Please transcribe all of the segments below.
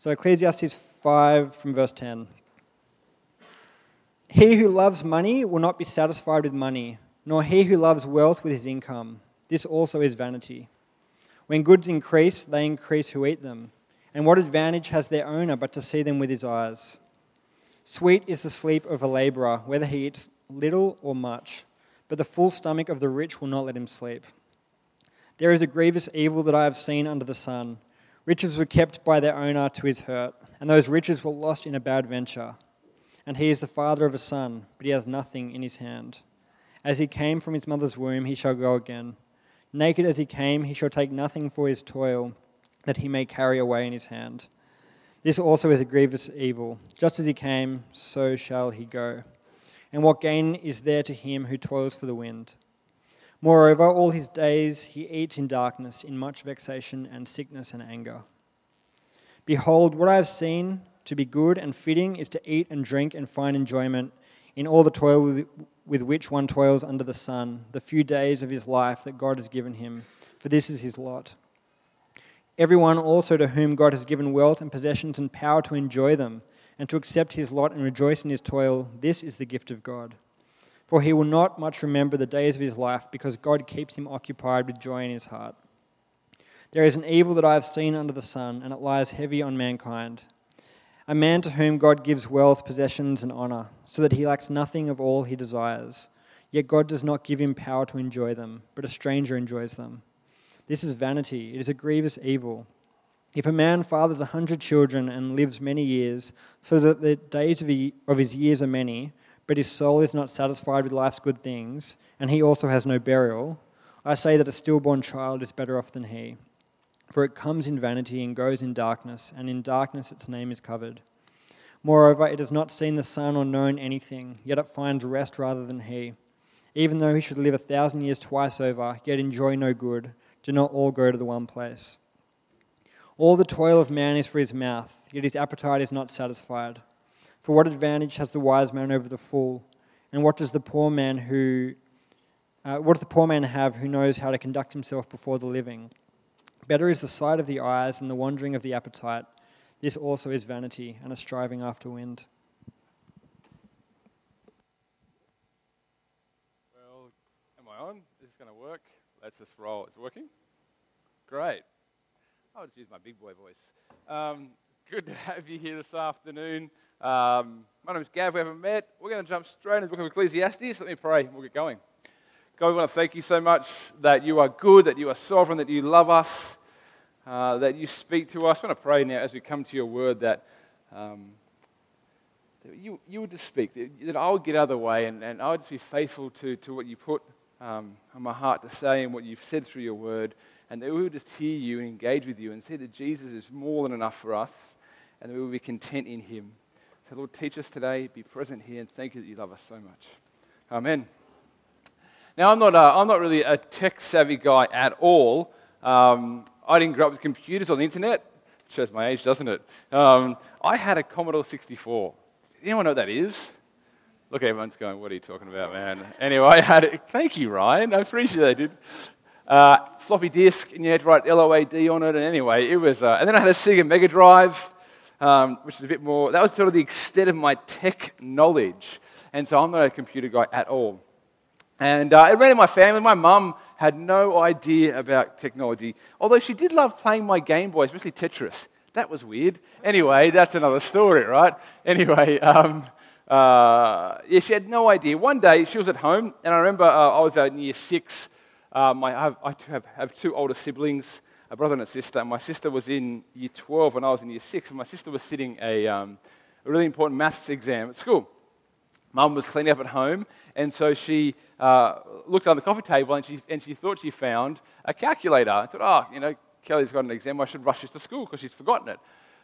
So, Ecclesiastes 5 from verse 10. He who loves money will not be satisfied with money, nor he who loves wealth with his income. This also is vanity. When goods increase, they increase who eat them. And what advantage has their owner but to see them with his eyes? Sweet is the sleep of a laborer, whether he eats little or much, but the full stomach of the rich will not let him sleep. There is a grievous evil that I have seen under the sun. Riches were kept by their owner to his hurt, and those riches were lost in a bad venture. And he is the father of a son, but he has nothing in his hand. As he came from his mother's womb, he shall go again. Naked as he came, he shall take nothing for his toil that he may carry away in his hand. This also is a grievous evil. Just as he came, so shall he go. And what gain is there to him who toils for the wind? Moreover, all his days he eats in darkness, in much vexation and sickness and anger. Behold, what I have seen to be good and fitting is to eat and drink and find enjoyment in all the toil with, which one toils under the sun, the few days of his life that God has given him, for this is his lot. Everyone also to whom God has given wealth and possessions and power to enjoy them, and to accept his lot and rejoice in his toil, this is the gift of God. For he will not much remember the days of his life, because God keeps him occupied with joy in his heart. There is an evil that I have seen under the sun, and it lies heavy on mankind. A man to whom God gives wealth, possessions, and honor, so that he lacks nothing of all he desires. Yet God does not give him power to enjoy them, but a stranger enjoys them. This is vanity. It is a grievous evil. If a man fathers a hundred children and lives many years, so that the days of, his years are many, but his soul is not satisfied with life's good things, and he also has no burial, I say that a stillborn child is better off than he. For it comes in vanity and goes in darkness, and in darkness its name is covered. Moreover, it has not seen the sun or known anything, yet it finds rest rather than he. Even though he should live a thousand years twice over, yet enjoy no good do not all go to the one place. All the toil of man is for his mouth, yet his appetite is not satisfied. For what advantage has the wise man over the fool? And what does the poor man who uh, what does the poor man have who knows how to conduct himself before the living? Better is the sight of the eyes than the wandering of the appetite. This also is vanity and a striving after wind. Well, am I on? Is this going to work? Let's just roll. It's working? Great. I'll just use my big boy voice. Um, good to have you here this afternoon. Um, my name is Gav. We haven't met. We're going to jump straight into the book of Ecclesiastes. Let me pray. We'll get going. God, we want to thank you so much that you are good, that you are sovereign, that you love us, uh, that you speak to us. I want to pray now as we come to your word that, um, that you, you would just speak, that, I would get out of the way and, and I would just be faithful to, to what you put um, on my heart to say and what you've said through your word, and that we would just hear you and engage with you and see that Jesus is more than enough for us, and that we will be content in him. So, Lord, teach us today, be present here, and thank you that you love us so much. Amen. Now, I'm not, a, I'm not really a tech savvy guy at all. Um, I didn't grow up with computers on the internet. Shows my age, doesn't it? Um, I had a Commodore 64. Anyone know what that is? Look, everyone's going, what are you talking about, man? Anyway, I had it. Thank you, Ryan. I appreciate it. Uh, floppy disk, and you had to write LOAD on it. And anyway, it was. Uh, and then I had a Sega Mega Drive, um, which is a bit more. That was sort of the extent of my tech knowledge. And so I'm not a computer guy at all. And uh, it ran in my family. My mum had no idea about technology, although she did love playing my Game Boy, especially Tetris. That was weird. Anyway, that's another story, right? Anyway, um, uh, yeah, she had no idea. One day she was at home, and I remember uh, I was in year six. Um, I, have, I have, have, two older siblings, a brother and a sister. My sister was in year 12 when I was in year six, and my sister was sitting a, um, a really important maths exam at school. Mum was cleaning up at home, and so she uh, looked on the coffee table and she, and she thought she found a calculator. I thought, oh, you know, Kelly's got an exam, I should rush this to school because she's forgotten it.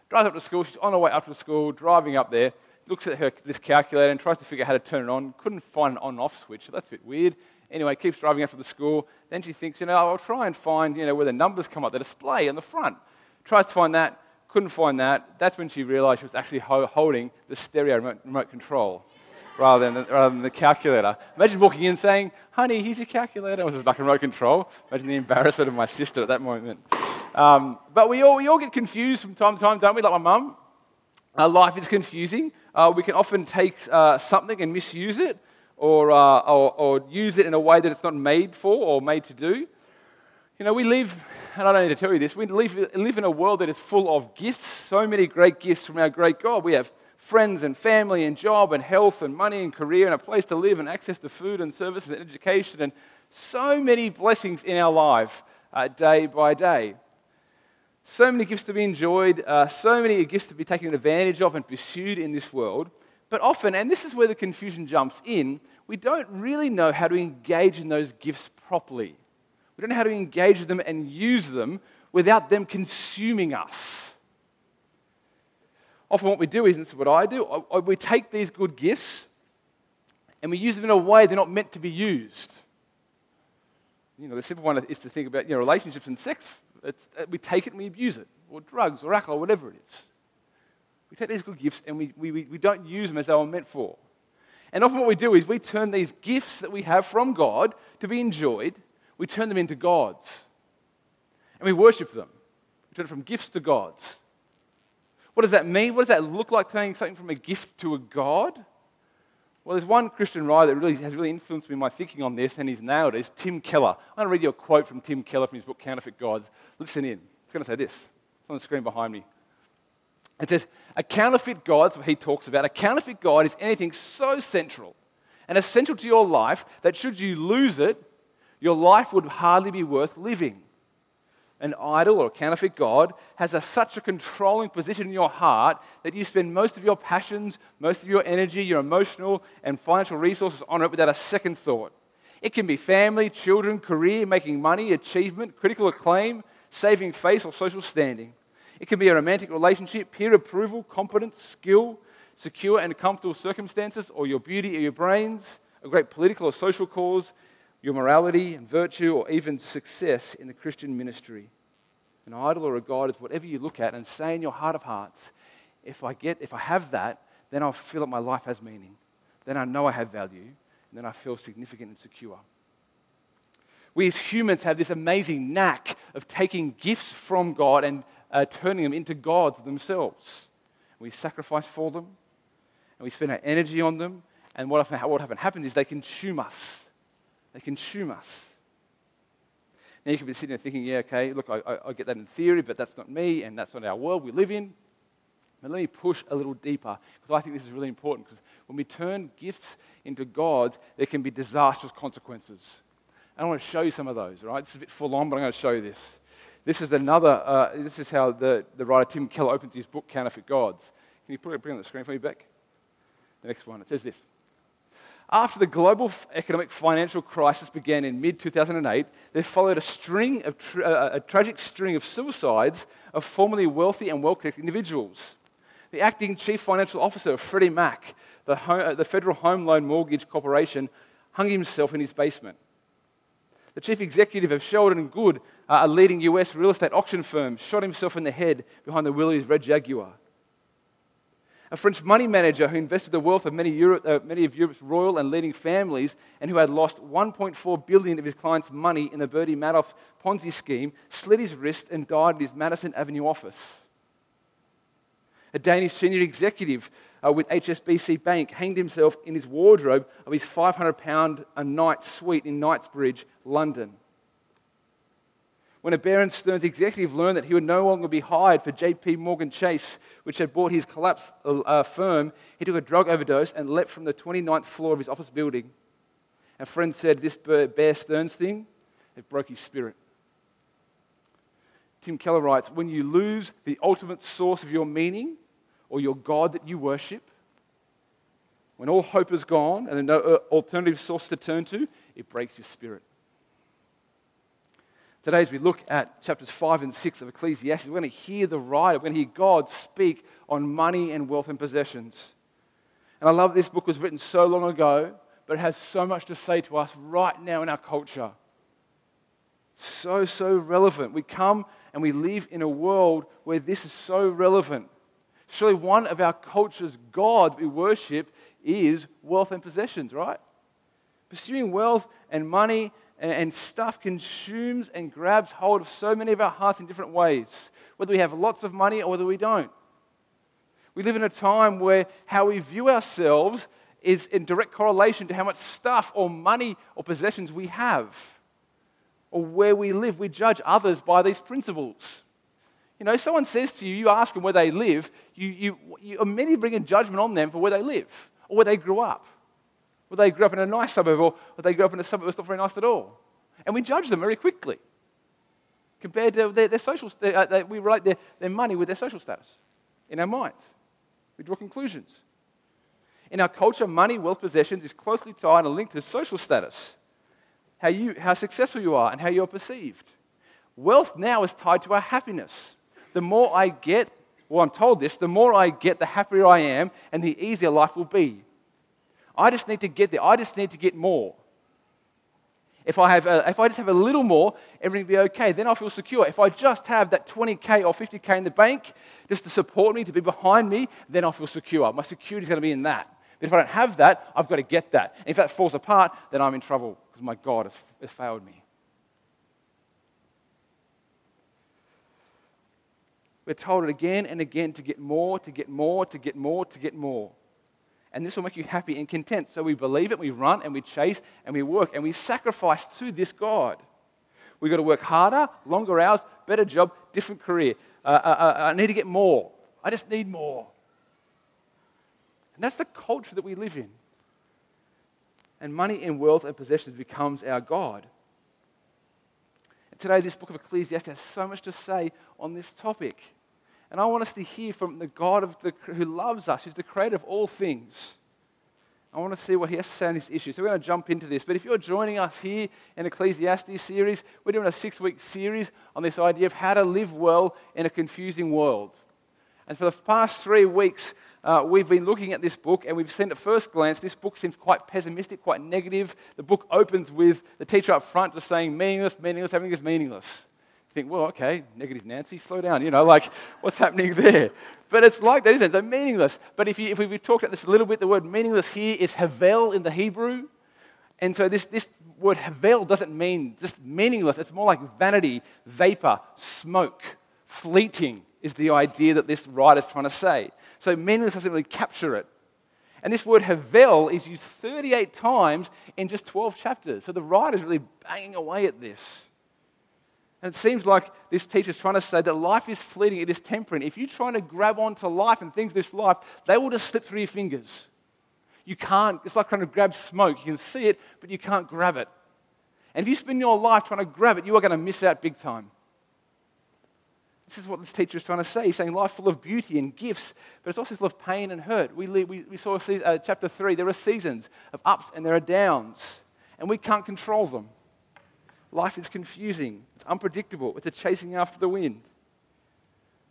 Drives up to school, she's on her way up to school, driving up there, looks at her, this calculator and tries to figure out how to turn it on. Couldn't find an on-off switch, so that's a bit weird. Anyway, keeps driving to the school. Then she thinks, you know, I'll try and find, you know, where the numbers come up, the display on the front. Tries to find that, couldn't find that. That's when she realized she was actually ho- holding the stereo remote, remote control. rather than, rather than the calculator. Imagine walking in saying, honey, here's your calculator. It was just like a remote control. Imagine the embarrassment of my sister at that moment. Um, but we all, we all get confused from time to time, don't we? Like my mum. Our life is confusing. Uh, we can often take uh, something and misuse it or, uh, or, or use it in a way that it's not made for or made to do. You know, we live, and I don't need to tell you this, we live, live in a world that is full of gifts, so many great gifts from our great God. We have friends and family and job and health and money and career and a place to live and access to food and services and education and so many blessings in our life uh, day by day. So many gifts to be enjoyed, uh, so many gifts to be taken advantage of and pursued in this world. But often, and this is where the confusion jumps in, we don't really know how to engage in those gifts properly. We don't know how to engage them and use them without them consuming us often what we do is, and this is what I do, we take these good gifts and we use them in a way they're not meant to be used. You know, the simple one is to think about you know, relationships and sex. It's, uh, we take it and we abuse it, or drugs, or alcohol, whatever it is. We take these good gifts and we, we, we don't use them as they were meant for. And often what we do is we turn these gifts that we have from God to be enjoyed, we turn them into gods. And we worship them. We turn it from gifts to gods. What does that mean? What does that look like turning something from a gift to a God? Well, there's one Christian writer that really has really influenced me in my thinking on this, and he's nailed it. It's Tim Keller. I'm going to read you a quote from Tim Keller from his book Counterfeit Gods. Listen in. It's going to say this. It's on the screen behind me. It says, A counterfeit God, that's what he talks about. A counterfeit God is anything so central and essential to your life that should you lose it, your life would hardly be worth living an idol or a counterfeit God has a, such a controlling position in your heart that you spend most of your passions, most of your energy, your emotional and financial resources on it without a second thought. It can be family, children, career, making money, achievement, critical acclaim, saving face, or social standing. It can be a romantic relationship, peer approval, competence, skill, secure and comfortable circumstances, or your beauty or your brains, a great political or social cause, your morality and virtue, or even success in the Christian ministry. An idol or a God is whatever you look at and say in your heart of hearts, if I get, if I have that, then I'll feel that my life has meaning. Then I know I have value, and then I feel significant and secure. We as humans have this amazing knack of taking gifts from God and uh, turning them into gods themselves. We sacrifice for them, and we spend our energy on them, and what often, what often happens is they consume us. They consume us. Now you could be sitting there thinking, yeah, okay, look, I, I, I get that in theory, but that's not me, and that's not our world we live in. But let me push a little deeper, because I think this is really important, because when we turn gifts into gods, there can be disastrous consequences. And I want to show you some of those, right? It's a bit full on, but I'm going to show you this. This is another, uh, this is how the, the writer Tim Keller opens his book, Counterfeit Gods. Can you put it, bring it on the screen for me, Beck? The next one. It says this. After the global economic financial crisis began in mid 2008, there followed a, string of tra- uh, a tragic string of suicides of formerly wealthy and well connected individuals. The acting chief financial officer of Freddie Mac, the, home, uh, the Federal Home Loan Mortgage Corporation, hung himself in his basement. The chief executive of Sheldon Good, uh, a leading US real estate auction firm, shot himself in the head behind the wheel of his red Jaguar a French money manager who invested the wealth of many, uh, many of Europe's royal and leading families and who had lost 1.4 billion of his clients' money in the Bernie Madoff Ponzi scheme, slit his wrist and died in his Madison Avenue office. A Danish senior executive uh, with HSBC Bank hanged himself in his wardrobe of his 500 pound a night suite in Knightsbridge, London. When a Bear Stearns executive learned that he would no longer be hired for JP Morgan Chase, which had bought his collapsed uh, firm, he took a drug overdose and leapt from the 29th floor of his office building. A friend said, This Bear Stearns thing, it broke his spirit. Tim Keller writes When you lose the ultimate source of your meaning or your God that you worship, when all hope is gone and there's no uh, alternative source to turn to, it breaks your spirit. Today, as we look at chapters 5 and 6 of Ecclesiastes, we're going to hear the writer, we're going to hear God speak on money and wealth and possessions. And I love this book was written so long ago, but it has so much to say to us right now in our culture. So, so relevant. We come and we live in a world where this is so relevant. Surely one of our culture's gods we worship is wealth and possessions, right? Pursuing wealth and money and, stuff consumes and grabs hold of so many of our hearts in different ways, whether we have lots of money or whether we don't. We live in a time where how we view ourselves is in direct correlation to how much stuff or money or possessions we have or where we live. We judge others by these principles. You know, someone says to you, you ask them where they live, you, you, you immediately bring a judgment on them for where they live or where they grew up. Whether they grew up in a nice suburb or, or they grew up in a suburb that's not very nice at all. And we judge them very quickly compared to their, their social, uh, we relate their, their money with their social status in our minds. We draw conclusions. In our culture, money, wealth, possessions is closely tied and linked to social status, how, you, how successful you are, and how you're perceived. Wealth now is tied to our happiness. The more I get, well, I'm told this, the more I get, the happier I am, and the easier life will be. I just need to get there. I just need to get more. If I, have a, if I just have a little more, everything will be okay. Then I'll feel secure. If I just have that 20K or 50K in the bank just to support me, to be behind me, then I'll feel secure. My security is going to be in that. But if I don't have that, I've got to get that. And if that falls apart, then I'm in trouble because my God has, has failed me. We're told it again and again to get more, to get more, to get more, to get more and this will make you happy and content. So we believe it, we run and we chase and we work and we sacrifice to this God. We've got to work harder, longer hours, better job, different career. Uh, uh, uh, I need to get more. I just need more. And that's the culture that we live in. And money and wealth and possessions becomes our God. And today, this book of Ecclesiastes has so much to say on this topic. And I want us to hear from the God of the, who loves us, who's the creator of all things. I want to see what he has to say on this issue. So we're going to jump into this. But if you're joining us here in Ecclesiastes series, we're doing a six-week series on this idea of how to live well in a confusing world. And for the past three weeks, uh, we've been looking at this book, and we've seen at first glance this book seems quite pessimistic, quite negative. The book opens with the teacher up front just saying meaningless, meaningless, everything is meaningless think, well, okay, negative Nancy, slow down. You know, like, what's happening there? But it's like that, isn't it? So meaningless. But if, you, if we talked about this a little bit, the word meaningless here is havel in the Hebrew. And so this, this word havel doesn't mean just meaningless. It's more like vanity, vapor, smoke, fleeting is the idea that this writer's trying to say. So meaningless doesn't really capture it. And this word havel is used 38 times in just 12 chapters. So the writer's really banging away at this. And it seems like this teacher is trying to say that life is fleeting, it is temporary. If you're trying to grab onto life and things this life, they will just slip through your fingers. You can't, it's like trying to grab smoke. You can see it, but you can't grab it. And if you spend your life trying to grab it, you are going to miss out big time. This is what this teacher is trying to say. He's saying life full of beauty and gifts, but it's also full of pain and hurt. We, we, we saw uh, chapter 3, there are seasons of ups and there are downs, and we can't control them. Life is confusing, it's unpredictable, it's a chasing after the wind.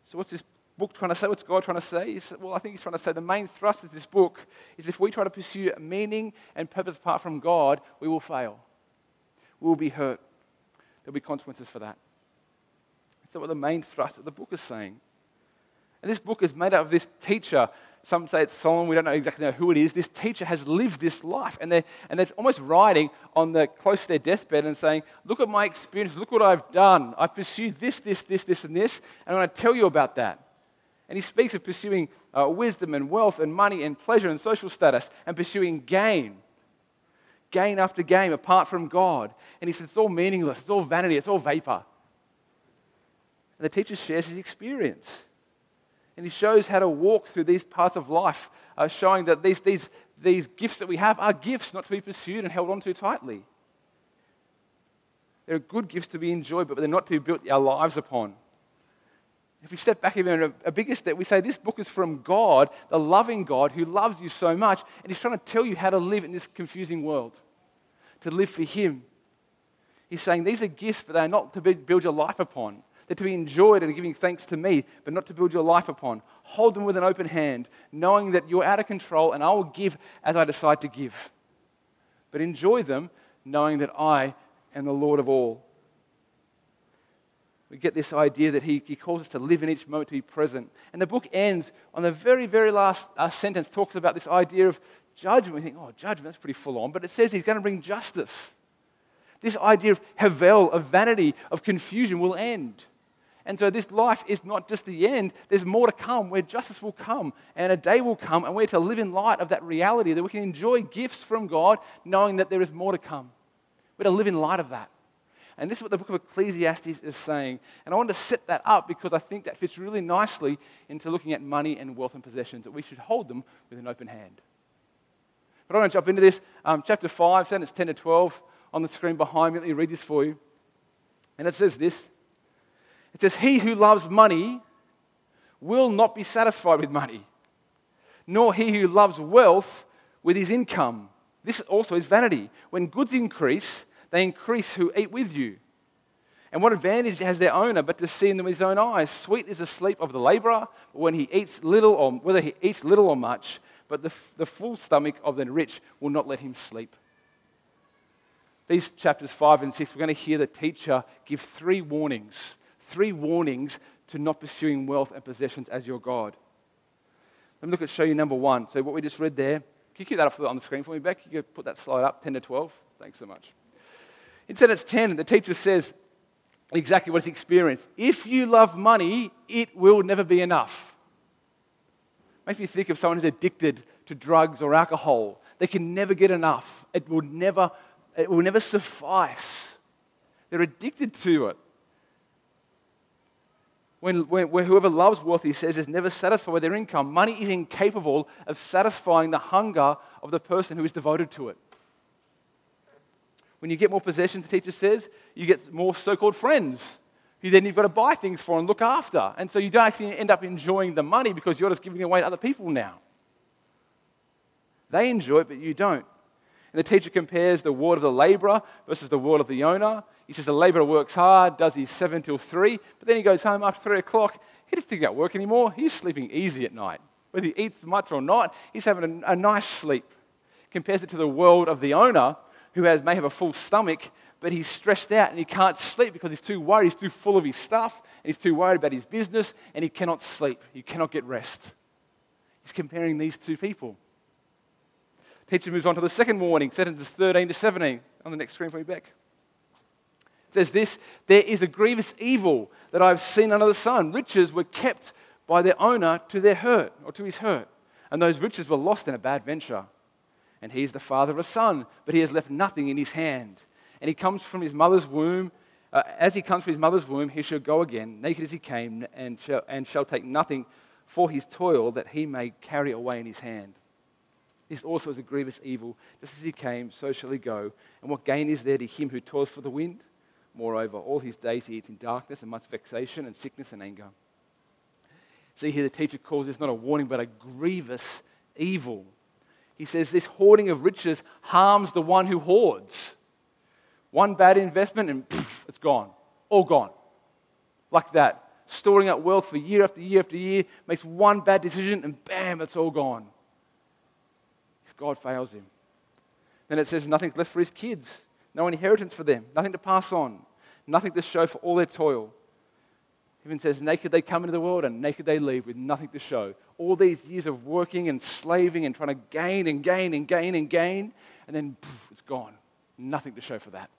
So, what's this book trying to say? What's God trying to say? well, I think He's trying to say the main thrust of this book is if we try to pursue meaning and purpose apart from God, we will fail. We will be hurt. There'll be consequences for that. That's what the main thrust of the book is saying. And this book is made up of this teacher some say it's Solomon. We don't know exactly who it is. This teacher has lived this life. And they're, and they're almost writing on the close to their deathbed and saying, Look at my experience. Look what I've done. I've pursued this, this, this, this, and this. And I'm going to tell you about that. And he speaks of pursuing uh, wisdom and wealth and money and pleasure and social status and pursuing gain. Gain after gain apart from God. And he says it's all meaningless. It's all vanity. It's all vapor. And the teacher shares his experience. And he shows how to walk through these parts of life, uh, showing that these, these, these gifts that we have are gifts not to be pursued and held on too tightly. They're good gifts to be enjoyed, but they're not to be built our lives upon. If we step back even a, a bigger step, we say this book is from God, the loving God who loves you so much, and He's trying to tell you how to live in this confusing world, to live for Him. He's saying these are gifts, but they're not to build your life upon. They're to be enjoyed and giving thanks to me, but not to build your life upon. Hold them with an open hand, knowing that you're out of control and I will give as I decide to give. But enjoy them, knowing that I am the Lord of all. we get this idea that he, he calls us to live in each moment, to be present. And the book ends on the very, very last uh, sentence, talks about this idea of judgment. We think, oh, judgment, that's pretty full on. But it says he's going to bring justice. This idea of havel, of vanity, of confusion will end. And so this life is not just the end, there's more to come where justice will come and a day will come, and we're to live in light of that reality that we can enjoy gifts from God knowing that there is more to come. We're to live in light of that. And this is what the book of Ecclesiastes is saying. And I want to set that up because I think that fits really nicely into looking at money and wealth and possessions, that we should hold them with an open hand. But I want to jump into this. Um, chapter 5, sentence 10 to 12 on the screen behind me. Let me read this for you. And it says this It says, He who loves money will not be satisfied with money, nor he who loves wealth with his income. This also is vanity. When goods increase, they increase who eat with you. And what advantage has their owner but to see in them with his own eyes? Sweet is the sleep of the laborer, but when he eats little or whether he eats little or much, but the, the full stomach of the rich will not let him sleep. These chapters 5 and 6, we're going to hear the teacher give three warnings. Three warnings to not pursuing wealth and possessions as your God. Let me look at show you number one. So, what we just read there, can you keep that up on the screen for me, Beck? You can put that slide up, 10 to 12. Thanks so much. In sentence 10, the teacher says exactly what he's experienced. If you love money, it will never be enough. Makes me think of someone who's addicted to drugs or alcohol. They can never get enough. It will never, it will never suffice. They're addicted to it. When, when, when, whoever loves wealth, he says, is never satisfied with their income. Money is incapable of satisfying the hunger of the person who is devoted to it. When you get more possessions, the teacher says, you get more so called friends who then you've got to buy things for and look after. And so you don't actually end up enjoying the money because you're just giving it away to other people now. They enjoy it, but you don't. And the teacher compares the word of the laborer versus the word of the owner. He says the laborer works hard, does his seven till three, but then he goes home after three o'clock. He doesn't think about work anymore. He's sleeping easy at night. Whether he eats much or not, he's having a, a nice sleep. Compares it to the world of the owner, who has, may have a full stomach, but he's stressed out and he can't sleep because he's too worried. He's too full of his stuff and he's too worried about his business and he cannot sleep. He cannot get rest. He's comparing these two people. Teacher moves on to the second warning, sentences 13 to 17. On the next screen for me, back. It says this There is a grievous evil that I've seen under the sun. Riches were kept by their owner to their hurt, or to his hurt. And those riches were lost in a bad venture and he is the father of a son, but he has left nothing in his hand. And he comes from his mother's womb. Uh, as he comes from his mother's womb, he shall go again, naked as he came, and shall, and shall take nothing for his toil that he may carry away in his hand. This also is a grievous evil. Just as he came, so shall he go. And what gain is there to him who toils for the wind? Moreover, all his days he eats in darkness and much vexation and sickness and anger. See here, the teacher calls this not a warning, but a grievous evil. He says this hoarding of riches harms the one who hoards. One bad investment and it's gone. All gone. Like that. Storing up wealth for year after year after year makes one bad decision and bam, it's all gone. God fails him. Then it says nothing's left for his kids. No inheritance for them. Nothing to pass on. Nothing to show for all their toil even says, naked they come into the world and naked they leave with nothing to show. All these years of working and slaving and trying to gain and gain and gain and gain, and then poof, it's gone. Nothing to show for that.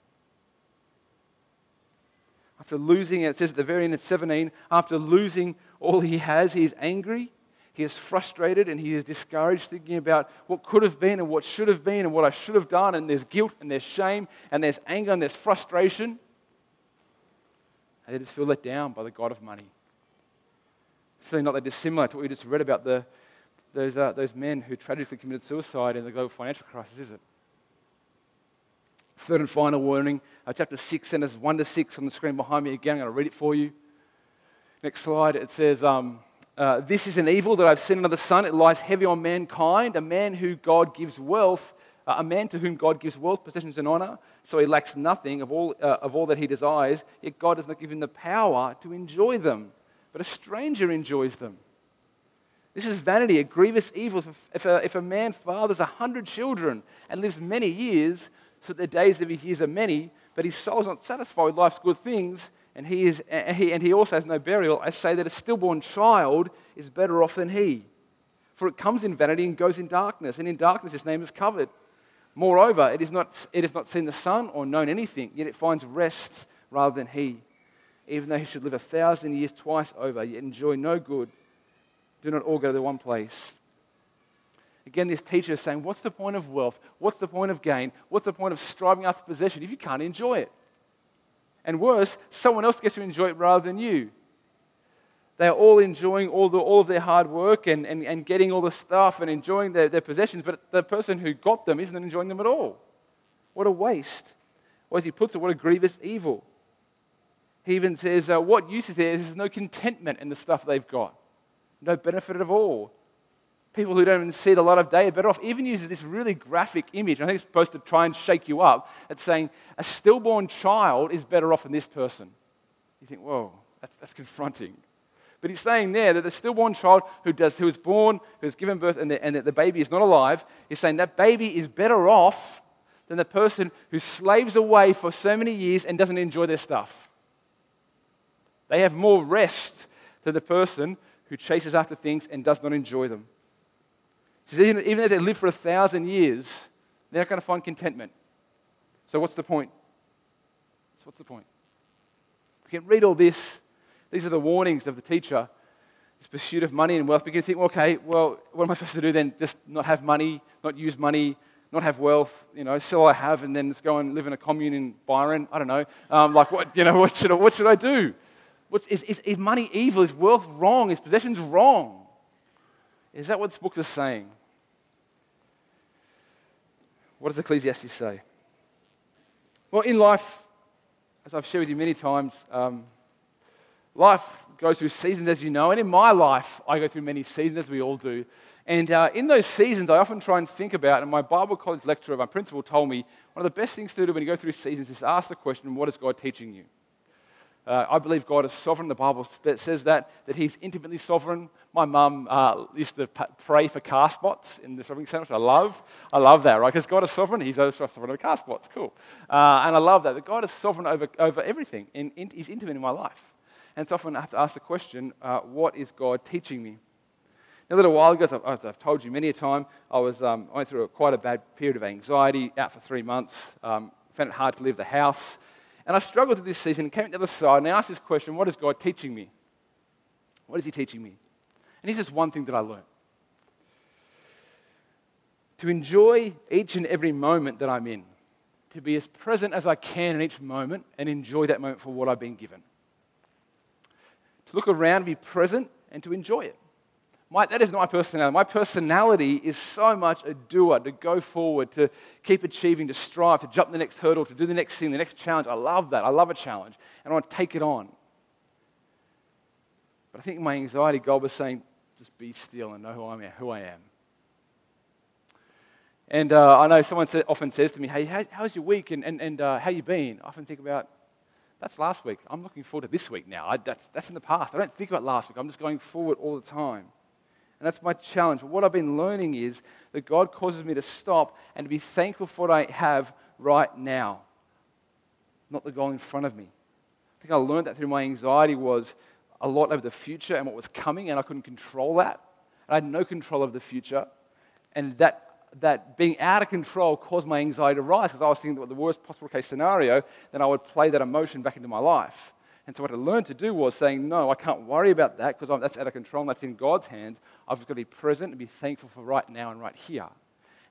After losing, it says at the very end of 17, after losing all he has, he is angry, he is frustrated, and he is discouraged, thinking about what could have been and what should have been and what I should have done, and there's guilt and there's shame and there's anger and there's frustration. And they just feel let down by the God of money. It's really not that dissimilar to what we just read about the, those, uh, those men who tragically committed suicide in the global financial crisis, is it? Third and final warning, uh, chapter 6, sentences 1 to 6 on the screen behind me again. I'm going to read it for you. Next slide, it says, um, uh, This is an evil that I've seen under the sun. It lies heavy on mankind, a man who God gives wealth uh, a man to whom God gives wealth, possessions, and honor, so he lacks nothing of all, uh, of all that he desires, yet God does not give him the power to enjoy them, but a stranger enjoys them. This is vanity, a grievous evil. If a, if a man fathers a hundred children and lives many years, so that the days of his years are many, but his soul is not satisfied with life's good things, and he, is, and he, and he also has no burial, I say that a stillborn child is better off than he. For it comes in vanity and goes in darkness, and in darkness his name is covered. Moreover, it is not, it has not seen the sun or known anything, yet it finds rest rather than he. Even though he should live a thousand years twice over, yet enjoy no good, do not all go to the one place. Again, this teacher is saying, What's the point of wealth? What's the point of gain? What's the point of striving after possession if you can't enjoy it? And worse, someone else gets to enjoy it rather than you. They are all enjoying all, the, all of their hard work and, and, and getting all the stuff and enjoying their, their possessions, but the person who got them isn't enjoying them at all. What a waste. Or as he puts it, what a grievous evil. He even says, uh, What use is there? There's no contentment in the stuff they've got, no benefit at all people who don't even see the light of day are better off. Even uses this really graphic image. I think it's supposed to try and shake you up. It's saying a stillborn child is better off than this person. You think, whoa, that's, that's confronting. But he's saying there that the stillborn child who, does, who is born, who has given birth, and the, and the baby is not alive, he's saying that baby is better off than the person who slaves away for so many years and doesn't enjoy their stuff. They have more rest than the person who chases after things and does not enjoy them. Says, even, even if they live for a thousand years, they're not going to find contentment. So, what's the point? So, what's the point? We can read all this. These are the warnings of the teacher. This pursuit of money and wealth. We can think, okay, well, what am I supposed to do then? Just not have money, not use money, not have wealth, you know, sell all I have and then just go and live in a commune in Byron? I don't know. Um, like, what, you know, what should I, what should I do? What, is, is, is money evil? Is wealth wrong? Is possessions wrong? Is that what this book is saying? What does Ecclesiastes say? Well, in life, as I've shared with you many times, um, life goes through seasons, as you know, and in my life, I go through many seasons, as we all do. And uh, in those seasons, I often try and think about, and my Bible college lecturer, my principal, told me one of the best things to do when you go through seasons is ask the question, What is God teaching you? Uh, I believe God is sovereign. The Bible says that, that He's intimately sovereign. My mum uh, used to pray for car spots in the shopping centre, which I love. I love that, right? Because God is sovereign. He's also sovereign over car spots. Cool. Uh, and I love that. That God is sovereign over, over everything. And in, He's intimate in my life. And so often I have to ask the question, uh, what is God teaching me? a little while ago, as I've, told you many a time, I was um, went through a, quite a bad period of anxiety, out for three months, um, found it hard to leave the house. And I struggled with this season and came to the other side and I asked this question what is God teaching me? What is He teaching me? And here's just one thing that I learned to enjoy each and every moment that I'm in, to be as present as I can in each moment and enjoy that moment for what I've been given. To look around, be present, and to enjoy it. My, that is my personality. My personality is so much a doer, to go forward, to keep achieving, to strive, to jump the next hurdle, to do the next thing, the next challenge. I love that. I love a challenge, and I want to take it on. But I think my anxiety, God was saying, just be still and know who I am. Who I am. And uh, I know someone often says to me, hey, how, how's your week and, and, and uh, how you been? I often think about, that's last week. I'm looking forward to this week now. I, that's, that's in the past. I don't think about last week. I'm just going forward all the time. And that's my challenge. But what I've been learning is that God causes me to stop and to be thankful for what I have right now, not the goal in front of me. I think I learned that through my anxiety was a lot over the future and what was coming, and I couldn't control that. I had no control of the future. And that, that being out of control caused my anxiety to rise because I was thinking about the worst possible case scenario, then I would play that emotion back into my life. And so what I learned to do was saying, no, I can't worry about that because that's out of control and that's in God's hands. I've just got to be present and be thankful for right now and right here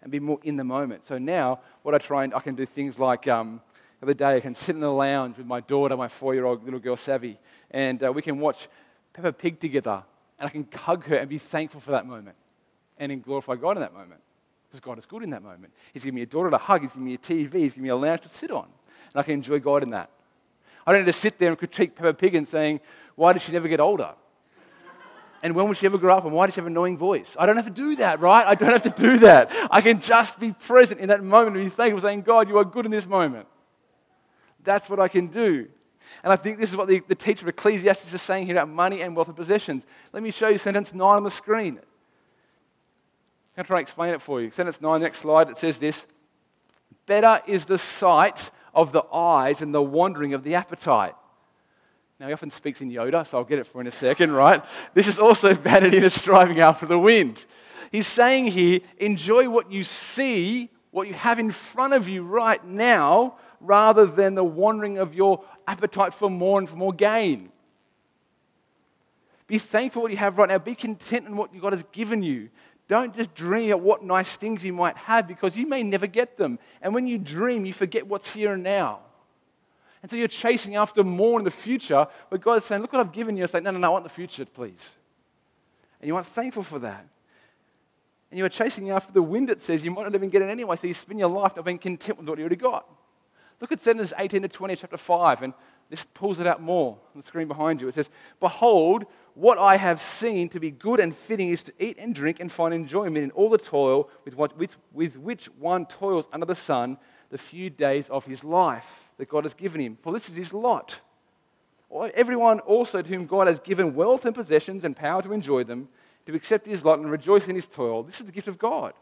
and be more in the moment. So now what I try and I can do things like um, the other day I can sit in the lounge with my daughter, my four-year-old little girl Savvy, and uh, we can watch Peppa Pig together and I can hug her and be thankful for that moment and glorify God in that moment because God is good in that moment. He's giving me a daughter to hug, He's giving me a TV, He's giving me a lounge to sit on. And I can enjoy God in that. I don't need to sit there and critique Peppa Pig and saying, why did she never get older? And when will she ever grow up? And why does she have an annoying voice? I don't have to do that, right? I don't have to do that. I can just be present in that moment and be thankful, saying, God, you are good in this moment. That's what I can do. And I think this is what the, the teacher of Ecclesiastes is saying here about money and wealth and possessions. Let me show you sentence 9 on the screen. I'm going to try and explain it for you. Sentence 9, next slide, it says this Better is the sight of the eyes and the wandering of the appetite Now, he often speaks in Yoda, so I'll get it for in a second, right? This is also vanity and striving after the wind. He's saying here, enjoy what you see, what you have in front of you right now, rather than the wandering of your appetite for more and for more gain. Be thankful what you have right now. Be content in what God has given you. Don't just dream of what nice things you might have because you may never get them. And when you dream, you forget what's here and now. And so you're chasing after more in the future, but God is saying, Look what I've given you. It's like, No, no, no, I want the future, please. And you aren't thankful for that. And you are chasing after the wind, it says, you might not even get it anyway, so you spend your life not being content with what you already got. Look at Genesis 18 to 20, chapter 5, and this pulls it out more on the screen behind you. It says, Behold, what I have seen to be good and fitting is to eat and drink and find enjoyment in all the toil with, what, with, with which one toils under the sun the few days of his life that God has given him. For this is his lot. Everyone also to whom God has given wealth and possessions and power to enjoy them, to accept his lot and rejoice in his toil, this is the gift of God.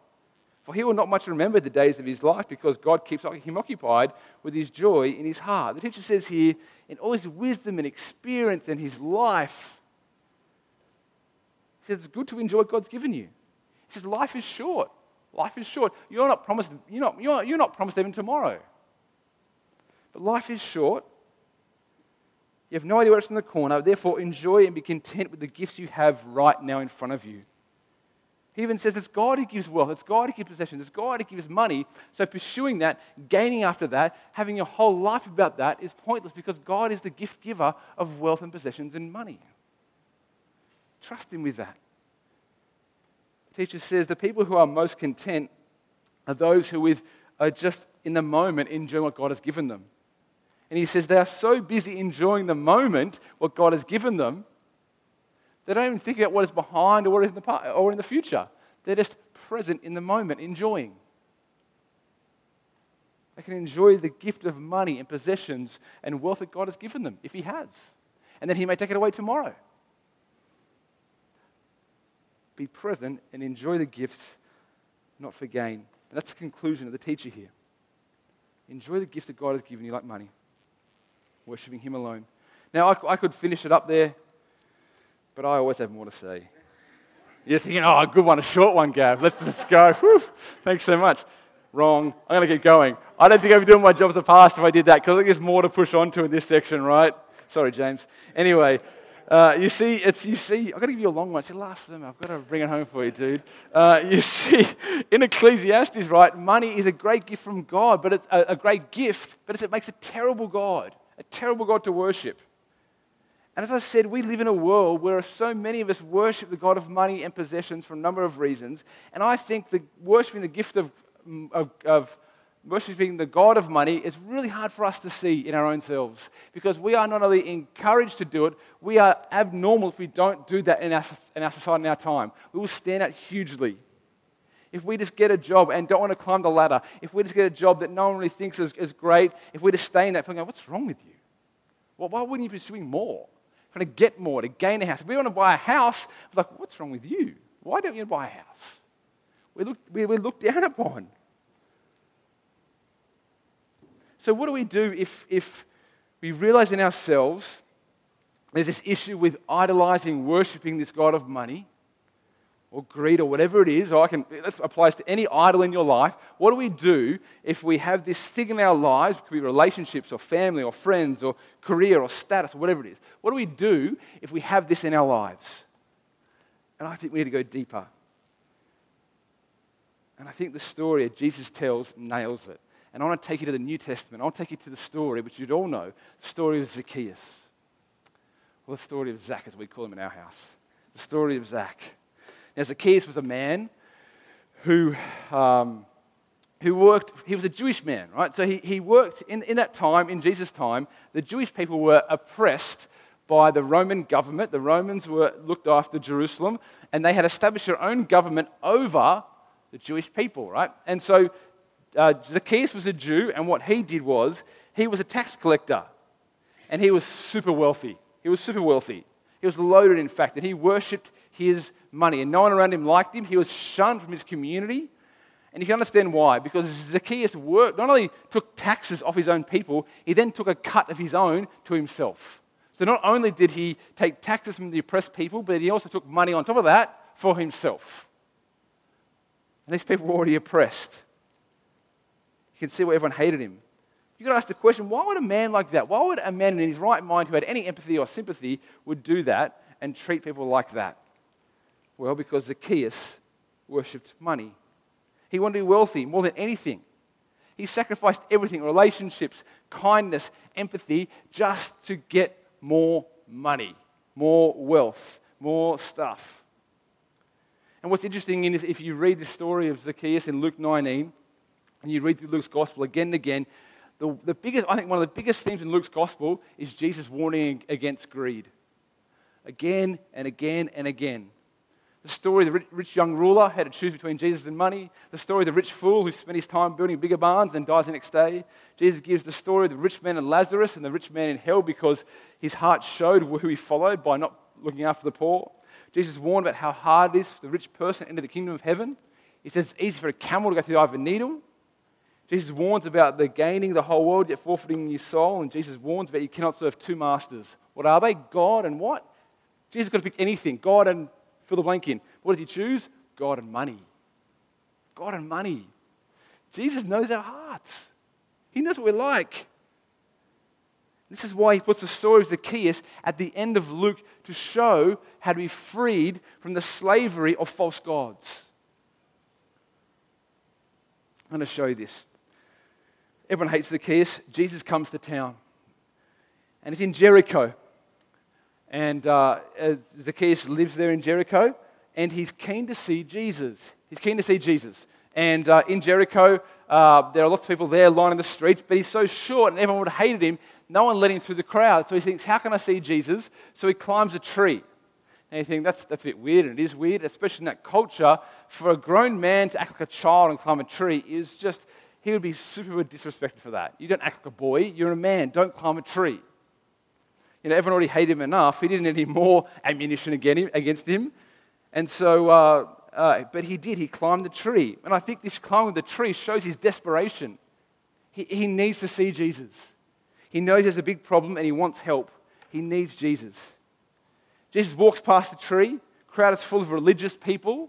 For he will not much remember the days of his life because God keeps him occupied with his joy in his heart. The teacher says here, in all his wisdom and experience and his life, he says it's good to enjoy what God's given you. He says life is short. Life is short. You're not promised, you're not, you're not, you're not promised even tomorrow. But life is short. You have no idea what's in the corner. Therefore, enjoy and be content with the gifts you have right now in front of you. He even says it's God who gives wealth, it's God who gives possessions, it's God who gives money. So pursuing that, gaining after that, having your whole life about that is pointless because God is the gift giver of wealth and possessions and money. Trust Him with that. The teacher says the people who are most content are those who with, are just in the moment enjoying what God has given them. And he says they are so busy enjoying the moment, what God has given them, they don't even think about what is behind or what is in the, past, or in the future. They're just present in the moment, enjoying. They can enjoy the gift of money and possessions and wealth that God has given them, if He has. And then He may take it away tomorrow. Be present and enjoy the gift, not for gain. And that's the conclusion of the teacher here. Enjoy the gift that God has given you, like money, worshiping Him alone. Now, I, I could finish it up there but I always have more to say. You're thinking, oh, a good one, a short one, Gav. Let's, let's go. Whew. Thanks so much. Wrong. I'm going to get going. I don't think I'd be doing my job as a pastor if I did that because I think there's more to push on to in this section, right? Sorry, James. Anyway, uh, you see, it's you see. I've got to give you a long one. It's the last of them. I've got to bring it home for you, dude. Uh, you see, in Ecclesiastes, right? Money is a great gift from God, but it's a, a great gift, but it makes a terrible God, a terrible God to worship. And as I said, we live in a world where so many of us worship the God of money and possessions for a number of reasons. And I think the worshiping the gift of, of, of worshiping the God of money is really hard for us to see in our own selves because we are not only encouraged to do it, we are abnormal if we don't do that in our, in our society in our time. We will stand out hugely. If we just get a job and don't want to climb the ladder, if we just get a job that no one really thinks is, is great, if we just stay in that, going, what's wrong with you? Well, why wouldn't you be pursuing more? To get more, to gain a house. If we want to buy a house, it's like, what's wrong with you? Why don't you buy a house? We look, we, we look down upon. So, what do we do if, if we realize in ourselves there's this issue with idolizing, worshipping this God of money? Or greed or whatever it is, or I can, it applies to any idol in your life. What do we do if we have this thing in our lives? Could be relationships or family or friends or career or status or whatever it is. What do we do if we have this in our lives? And I think we need to go deeper. And I think the story that Jesus tells nails it. And I want to take you to the New Testament. I'll take you to the story, which you'd all know the story of Zacchaeus. Or the story of Zach, as we call him in our house. The story of Zach. Now, Zacchaeus was a man who, um, who worked, he was a Jewish man, right? So he, he worked in, in that time, in Jesus' time, the Jewish people were oppressed by the Roman government. The Romans were looked after Jerusalem, and they had established their own government over the Jewish people, right? And so uh, Zacchaeus was a Jew, and what he did was he was a tax collector, and he was super wealthy. He was super wealthy. He was loaded, in fact, and he worshipped his money. And no one around him liked him. He was shunned from his community. And you can understand why. Because Zacchaeus worked, not only took taxes off his own people, he then took a cut of his own to himself. So not only did he take taxes from the oppressed people, but he also took money on top of that for himself. And these people were already oppressed. You can see why everyone hated him. You've got to ask the question why would a man like that, why would a man in his right mind who had any empathy or sympathy would do that and treat people like that? Well, because Zacchaeus worshipped money. He wanted to be wealthy more than anything. He sacrificed everything relationships, kindness, empathy just to get more money, more wealth, more stuff. And what's interesting is if you read the story of Zacchaeus in Luke 19, and you read through Luke's gospel again and again, the, the biggest, I think one of the biggest themes in Luke's gospel is Jesus warning against greed. Again and again and again. The story of the rich young ruler had to choose between Jesus and money. The story of the rich fool who spent his time building bigger barns and then dies the next day. Jesus gives the story of the rich man and Lazarus and the rich man in hell because his heart showed who he followed by not looking after the poor. Jesus warned about how hard it is for the rich person to enter the kingdom of heaven. He says it's easy for a camel to go through the eye of a needle. Jesus warns about the gaining the whole world yet forfeiting your soul. And Jesus warns about you cannot serve two masters. What are they? God and what? Jesus could have picked anything God and fill the blank in. What does he choose? God and money. God and money. Jesus knows our hearts, He knows what we're like. This is why he puts the story of Zacchaeus at the end of Luke to show how to be freed from the slavery of false gods. I'm going to show you this. Everyone hates Zacchaeus. Jesus comes to town. And it's in Jericho. And uh, Zacchaeus lives there in Jericho, and he's keen to see Jesus. He's keen to see Jesus. And uh, in Jericho, uh, there are lots of people there lining the streets, but he's so short and everyone would have hated him. No one let him through the crowd. So he thinks, How can I see Jesus? So he climbs a tree. And you think, that's, that's a bit weird, and it is weird, especially in that culture. For a grown man to act like a child and climb a tree is just, he would be super disrespected for that. You don't act like a boy, you're a man, don't climb a tree you know, everyone already hated him enough. He didn't need any more ammunition against him. And so, uh, uh, but he did. He climbed the tree. And I think this climbing the tree shows his desperation. He, he needs to see Jesus. He knows there's a big problem and he wants help. He needs Jesus. Jesus walks past the tree. crowd is full of religious people,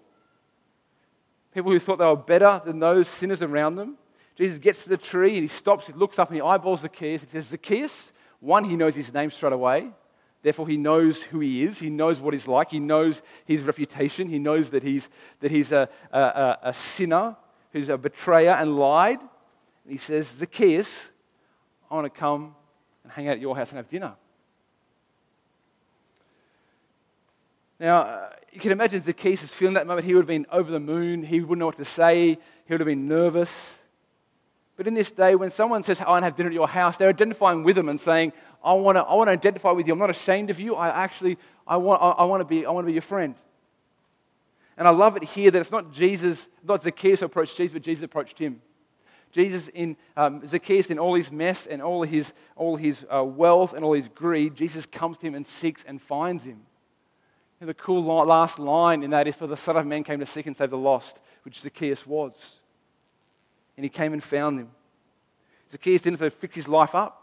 people who thought they were better than those sinners around them. Jesus gets to the tree and he stops, he looks up and he eyeballs Zacchaeus. He says, Zacchaeus, one, he knows his name straight away. Therefore, he knows who he is. He knows what he's like. He knows his reputation. He knows that he's, that he's a, a, a sinner who's a betrayer and lied. And he says, Zacchaeus, I want to come and hang out at your house and have dinner. Now, uh, you can imagine Zacchaeus is feeling that moment. He would have been over the moon. He wouldn't know what to say. He would have been nervous. But in this day, when someone says, I want to have dinner at your house, they're identifying with them and saying, I want to, I want to identify with you. I'm not ashamed of you. I actually, I want, I, I want, to be, I want to be your friend. And I love it here that it's not Jesus, not Zacchaeus who approached Jesus, but Jesus approached him. Jesus in um, Zacchaeus in all his mess and all his, all his uh, wealth and all his greed, Jesus comes to him and seeks and finds him. And the cool last line in that is, For the Son of Man came to seek and save the lost, which Zacchaeus was and he came and found him. Zacchaeus didn't fix his life up.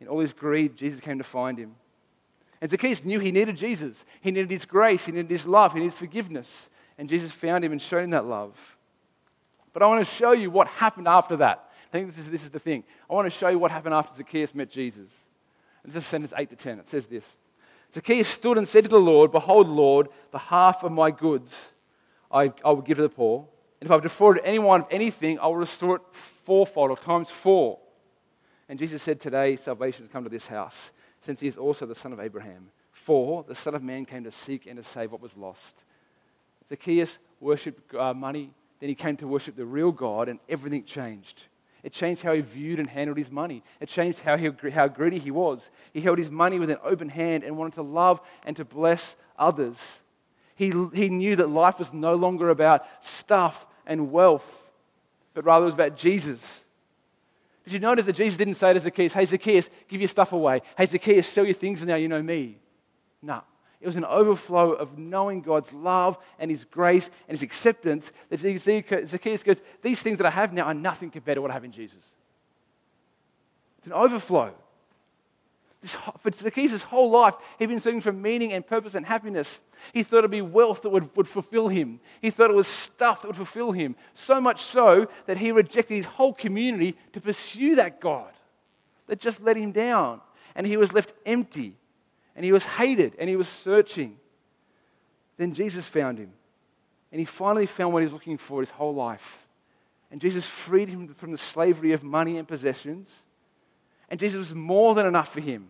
In all his greed, Jesus came to find him. And Zacchaeus knew he needed Jesus. He needed his grace, he needed his love, he needed his forgiveness. And Jesus found him and showed him that love. But I want to show you what happened after that. I think this is, this is the thing. I want to show you what happened after Zacchaeus met Jesus. And this is sentence 8 to 10. It says this Zacchaeus stood and said to the Lord, Behold, Lord, the half of my goods I, I will give to the poor. And if I've defrauded anyone of anything, I will restore it fourfold or times four. And Jesus said, Today salvation has come to this house, since he is also the son of Abraham. For the Son of Man came to seek and to save what was lost. Zacchaeus worshipped uh, money, then he came to worship the real God, and everything changed. It changed how he viewed and handled his money. It changed how, he, how greedy he was. He held his money with an open hand and wanted to love and to bless others. He, he knew that life was no longer about stuff and wealth, but rather it was about Jesus. Did you notice that Jesus didn't say to Zacchaeus, Hey, Zacchaeus, give your stuff away. Hey, Zacchaeus, sell your things and now you know me. No. It was an overflow of knowing God's love and His grace and His acceptance that Zacchaeus goes, These things that I have now are nothing compared to what I have in Jesus. It's an overflow. This, for Zacchaeus' whole life, he'd been searching for meaning and purpose and happiness. He thought it'd be wealth that would, would fulfill him. He thought it was stuff that would fulfill him. So much so that he rejected his whole community to pursue that God that just let him down. And he was left empty. And he was hated. And he was searching. Then Jesus found him. And he finally found what he was looking for his whole life. And Jesus freed him from the slavery of money and possessions and Jesus was more than enough for him.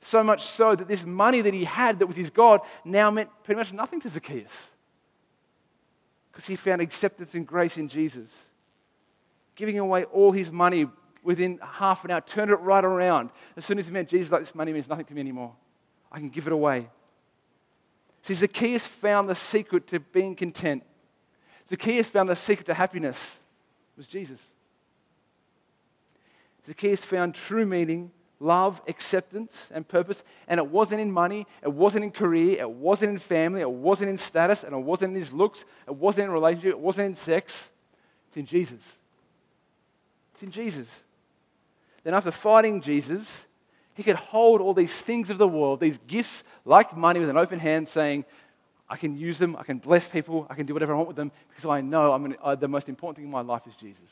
So much so that this money that he had that was his God now meant pretty much nothing to Zacchaeus. Because he found acceptance and grace in Jesus. Giving away all his money within half an hour, turned it right around. As soon as he met Jesus, like this money means nothing to me anymore. I can give it away. See, Zacchaeus found the secret to being content. Zacchaeus found the secret to happiness was Jesus. Zacchaeus found true meaning, love, acceptance, and purpose. And it wasn't in money, it wasn't in career, it wasn't in family, it wasn't in status, and it wasn't in his looks, it wasn't in relationship, it wasn't in sex. It's in Jesus. It's in Jesus. Then, after fighting Jesus, he could hold all these things of the world, these gifts like money, with an open hand, saying, I can use them, I can bless people, I can do whatever I want with them because I know I'm uh, the most important thing in my life is Jesus.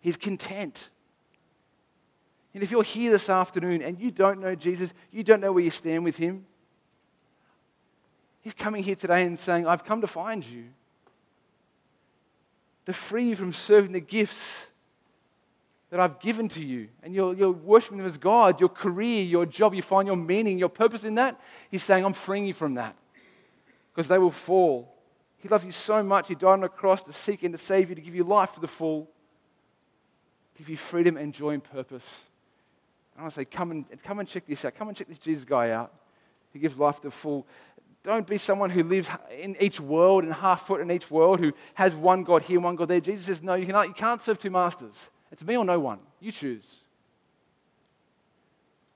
He's content. And if you're here this afternoon and you don't know Jesus, you don't know where you stand with him, he's coming here today and saying, I've come to find you. To free you from serving the gifts that I've given to you. And you're, you're worshiping them as God, your career, your job, you find your meaning, your purpose in that. He's saying, I'm freeing you from that. Because they will fall. He loved you so much, He died on the cross to seek and to save you, to give you life to the full, give you freedom and joy and purpose. I want to say, come and, come and check this out. Come and check this Jesus guy out. He gives life to full. Don't be someone who lives in each world and half foot in each world, who has one God here, one God there. Jesus says, no, you, cannot, you can't serve two masters. It's me or no one. You choose.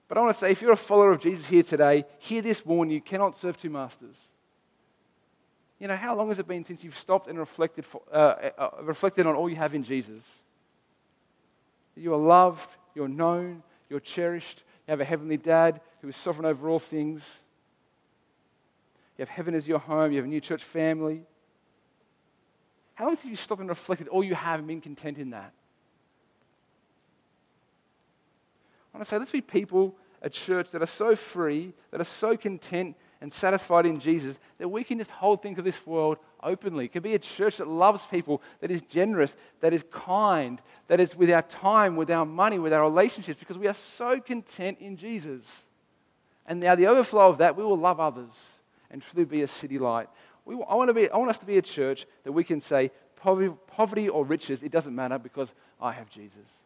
But I want to say, if you're a follower of Jesus here today, hear this warning you cannot serve two masters. You know, how long has it been since you've stopped and reflected, for, uh, uh, reflected on all you have in Jesus? You are loved, you're known, you're cherished. You have a heavenly dad who is sovereign over all things. You have heaven as your home. You have a new church family. How long have you stopped and reflected all you have and been content in that? I want to say, let's be people at church that are so free, that are so content and satisfied in Jesus that we can just hold things of this world openly. It can be a church that loves people, that is generous, that is kind, that is with our time, with our money, with our relationships, because we are so content in Jesus. And now, the overflow of that, we will love others and truly be a city light. We, I, want to be, I want us to be a church that we can say, poverty, poverty or riches, it doesn't matter because I have Jesus.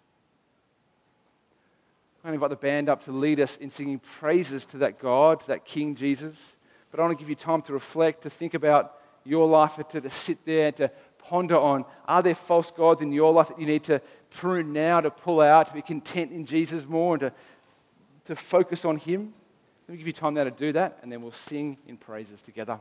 I'm going to invite the band up to lead us in singing praises to that God, that King Jesus. But I want to give you time to reflect, to think about your life, to, to sit there, and to ponder on are there false gods in your life that you need to prune now, to pull out, to be content in Jesus more, and to, to focus on Him? Let me give you time now to do that, and then we'll sing in praises together.